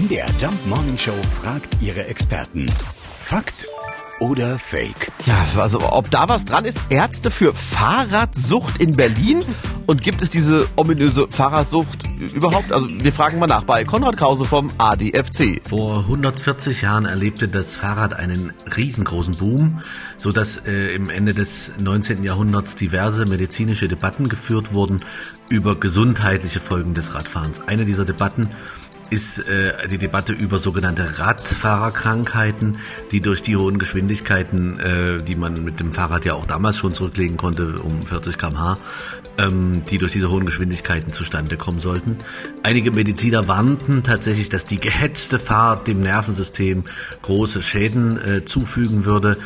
MDR Jump Morning Show fragt ihre Experten. Fakt oder Fake? Ja, also ob da was dran ist, Ärzte für Fahrradsucht in Berlin und gibt es diese ominöse Fahrradsucht überhaupt? Also wir fragen mal nach bei Konrad Krause vom ADFC. Vor 140 Jahren erlebte das Fahrrad einen riesengroßen Boom, so dass äh, im Ende des 19. Jahrhunderts diverse medizinische Debatten geführt wurden über gesundheitliche Folgen des Radfahrens. Eine dieser Debatten ist äh, die Debatte über sogenannte Radfahrerkrankheiten, die durch die hohen Geschwindigkeiten, äh, die man mit dem Fahrrad ja auch damals schon zurücklegen konnte, um 40 km/h, ähm, die durch diese hohen Geschwindigkeiten zustande kommen sollten. Einige Mediziner warnten tatsächlich, dass die gehetzte Fahrt dem Nervensystem große Schäden äh, zufügen würde.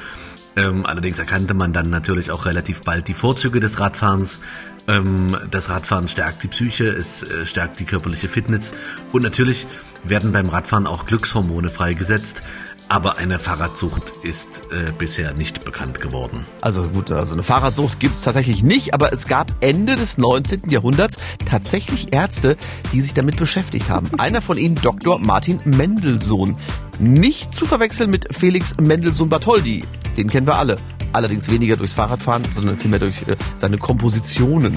Ähm, allerdings erkannte man dann natürlich auch relativ bald die Vorzüge des Radfahrens. Ähm, das Radfahren stärkt die Psyche, es äh, stärkt die körperliche Fitness und natürlich werden beim Radfahren auch Glückshormone freigesetzt. Aber eine Fahrradsucht ist äh, bisher nicht bekannt geworden. Also gut, also eine Fahrradsucht gibt es tatsächlich nicht, aber es gab Ende des 19. Jahrhunderts tatsächlich Ärzte, die sich damit beschäftigt haben. Einer von ihnen Dr. Martin Mendelssohn. Nicht zu verwechseln mit Felix Mendelssohn Bartholdy. Den kennen wir alle. Allerdings weniger durchs Fahrradfahren, sondern vielmehr durch äh, seine Kompositionen.